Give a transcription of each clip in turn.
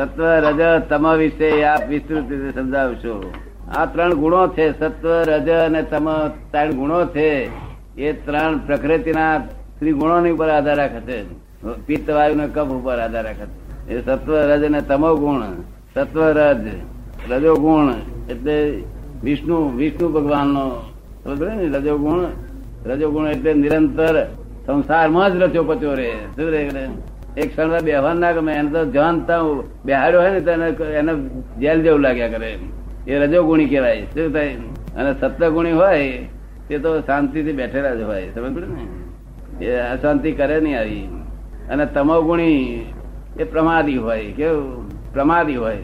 સત્વ રજ તમ વિશે આપ વિસ્તૃત રીતે સમજાવશો. આ ત્રણ ગુણો છે, સત્વ, રજ અને તમ. ત્રણ ગુણો છે. એ ત્રણ પ્રકૃતિના ત્રિગુણોની ઉપર આધાર રાખે છે. પિત્ત, વાયુ ને કફ ઉપર આધાર રાખે છે. એ સત્વ, રજ અને તમો ગુણ. સત્વ, રજ રજો ગુણ એટલે વિષ્ણુ વિષ્ણુ ભગવાનનો ને રજો ગુણ રજો ગુણ એટલે નિરંતર સંસારમાં જ રચો પચો રે શું રે એક ક્ષણ બેહવાન ના ગમે, એને તો જાણતા બેહાડ્યો હોય ને તો એને- જેલ જેવું લાગ્યા કરે એ રજો ગુણી કહેવાય. શું થાય અને સત્ય ગુણી હોય, તે તો શાંતિથી બેઠેલા જ હોય. સમજ ને? એ અશાંતિ કરે નહીં આવી. અને તમોગુણી એ પ્રમાદી હોય. કેવું? પ્રમાદી હોય.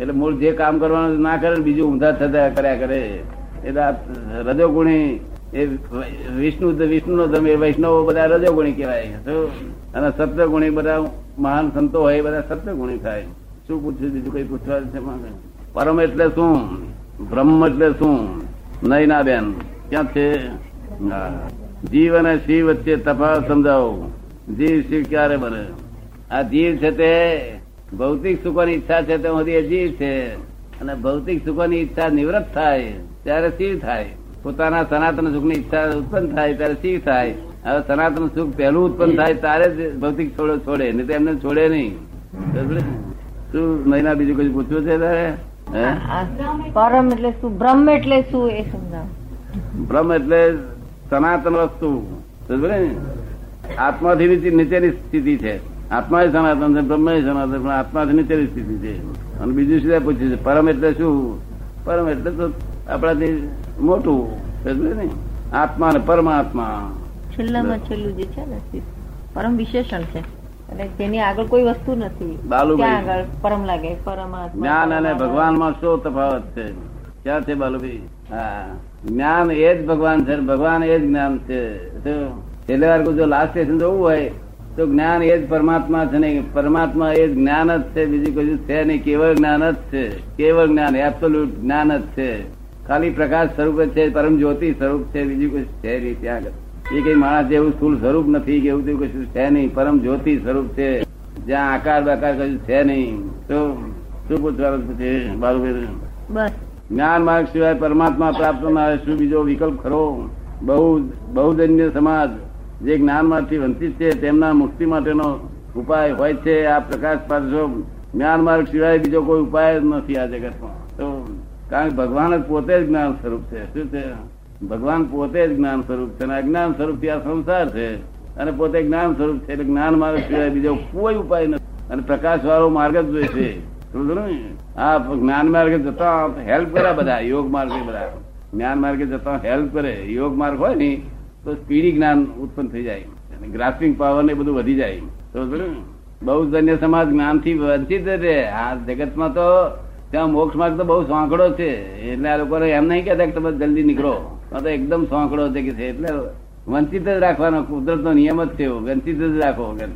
એટલે મૂળ જે કામ કરવાનું ના કરે બીજું ઊંધા થતા કર્યા કરે. એટલે રજોગુણી એ વિષ્ણુ વિષ્ણુ નો એ વૈષ્ણવો બધા રજોગુણી કહેવાય? અને સત્યગુણી બધા મહાન સંતો હોય બધા સત્યગુણી થાય. શું પૂછ્યું બીજું કઈ પૂછવા છે પરમ એટલે શું? બ્રહ્મ એટલે શું? નયના બેન ક્યાં છે? જીવ અને શિવ વચ્ચે તફાવત સમજાવો. જીવ, શિવ ક્યારે બને? આ જીવ છે તે ભૌતિક સુખોની ઈચ્છા છે તે સુધી એ જીવ છે. અને ભૌતિક સુખોની ઈચ્છા નિવૃત્ત થાય, ત્યારે શિવ થાય. પોતાના સનાતન સુખની ઈચ્છા ઉત્પન્ન થાય ત્યારે શિવ થાય. હવે સનાતન સુખ પહેલું ઉત્પન્ન થાય ત્યારે જ ભૌતિક છોડો છોડે નહીં તો એમને છોડે નહીં. શું મહિના બીજું કઈ પૂછ્યું છે તારે? પરમ એટલે શું? બ્રહ્મ એટલે શું એ સમજાવ. બ્રહ્મ એટલે સનાતન વસ્તુ. ને આત્માથી નીચેની સ્થિતિ છે. આત્મા એ સનાતન છે બ્રહ્મ એ સનાતન પણ આત્માથી નીચેની સ્થિતિ છે. અને બીજું શું પૂછ્યું છે પરમ એટલે શું? પરમ એટલે તો આપણાથી મોટું ને આત્મા ને પરમાત્મા. છેલ્લામાં છેલ્લું જે છે ને પરમ વિશેષણ છે. અને તેની આગળ કોઈ વસ્તુ નથી. બાલુભાઈ. આગળ પરમ લાગે? પરમાત્મા જ્ઞાન અને ભગવાનમાં શું તફાવત છે? ક્યાં છે બાલુભાઈ? હા. જ્ઞાન એ જ ભગવાન છે ભગવાન એ જ જ્ઞાન છે? છેલ્લે વાર જો લાસ્ટ સ્ટેશન જવું હોય તો જ્ઞાન એ જ પરમાત્મા છે નહીં પરમાત્મા એ જ જ્ઞાન જ છે. બીજું કશું છે નહીં કેવળ જ્ઞાન જ છે. કેવળ જ્ઞાન એબ્સોલ્યુટ જ્ઞાન જ છે. ખાલી પ્રકાશ સ્વરૂપ છે પરમ જ્યોતિ સ્વરૂપ છે બીજું કશું છે નહીં ત્યાં આગળ. એ કઈ માણસ જેવું સ્થુલ સ્વરૂપ નથી કે એવું તેવું કશું છે નહીં. પરમ જ્યોતિ સ્વરૂપ છે. જ્યાં આકાર બાકાર કશું છે નહીં. તો શું પૂછવાનું છે બસ. જ્ઞાન માર્ગ સિવાય પરમાત્મા પ્રાપ્ત ના શું બીજો વિકલ્પ ખરો? બહુ બહુજન્ય સમાજ જે જ્ઞાનમાંથી વંચિત છે તેમના મુક્તિ માટેનો ઉપાય હોય છે. આ પ્રકાશ પાછો જ્ઞાન માર્ગ સિવાય બીજો કોઈ ઉપાય નથી આ જગતમાં. કારણ ભગવાન જ પોતે જ જ્ઞાન સ્વરૂપ છે. શું છે? ભગવાન પોતે જ જ્ઞાન સ્વરૂપ છે અને અજ્ઞાન સ્વરૂપથી આ સંસાર છે. અને પોતે જ્ઞાન સ્વરૂપ છે એટલે જ્ઞાન માર્ગ સિવાય બીજો કોઈ ઉપાય નથી. અને પ્રકાશ વાળો માર્ગ જ જોઈએ છે આ જ્ઞાન માર્ગે જતા હેલ્પ કરે બધા, યોગ માર્ગે બધા. જ્ઞાન માર્ગે જતા હેલ્પ કરે, યોગ માર્ગ હોય ને, તો સ્પીડી જ્ઞાન ઉત્પન્ન થઈ જાય. ગ્રાસ્પિંગ પાવર ને બધું વધી જાય. બહુ જન્ય સમાજ જ્ઞાનથી વંચિત રહે. આ જગતમાં તો ત્યાં મોક્ષ માર્ગ તો બહુ સાંકડો છે એટલે આ લોકો એમ નહીં કહેતા કે તમે જલ્દી નીકળો તો એકદમ સાંકડો છે કે છે એટલે વંચિત જ રાખવાનો કુદરત નો નિયમ જ છે. વંચિત જ રાખો કે.